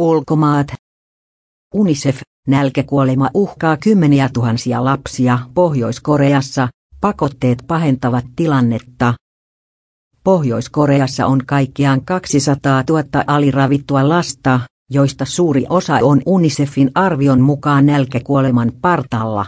Ulkomaat. UNICEF, nälkäkuolema uhkaa kymmeniä tuhansia lapsia Pohjois-Koreassa, pakotteet pahentavat tilannetta. Pohjois-Koreassa on kaikkiaan 200 000 aliravittua lasta, joista suuri osa on UNICEFin arvion mukaan nälkäkuoleman partalla.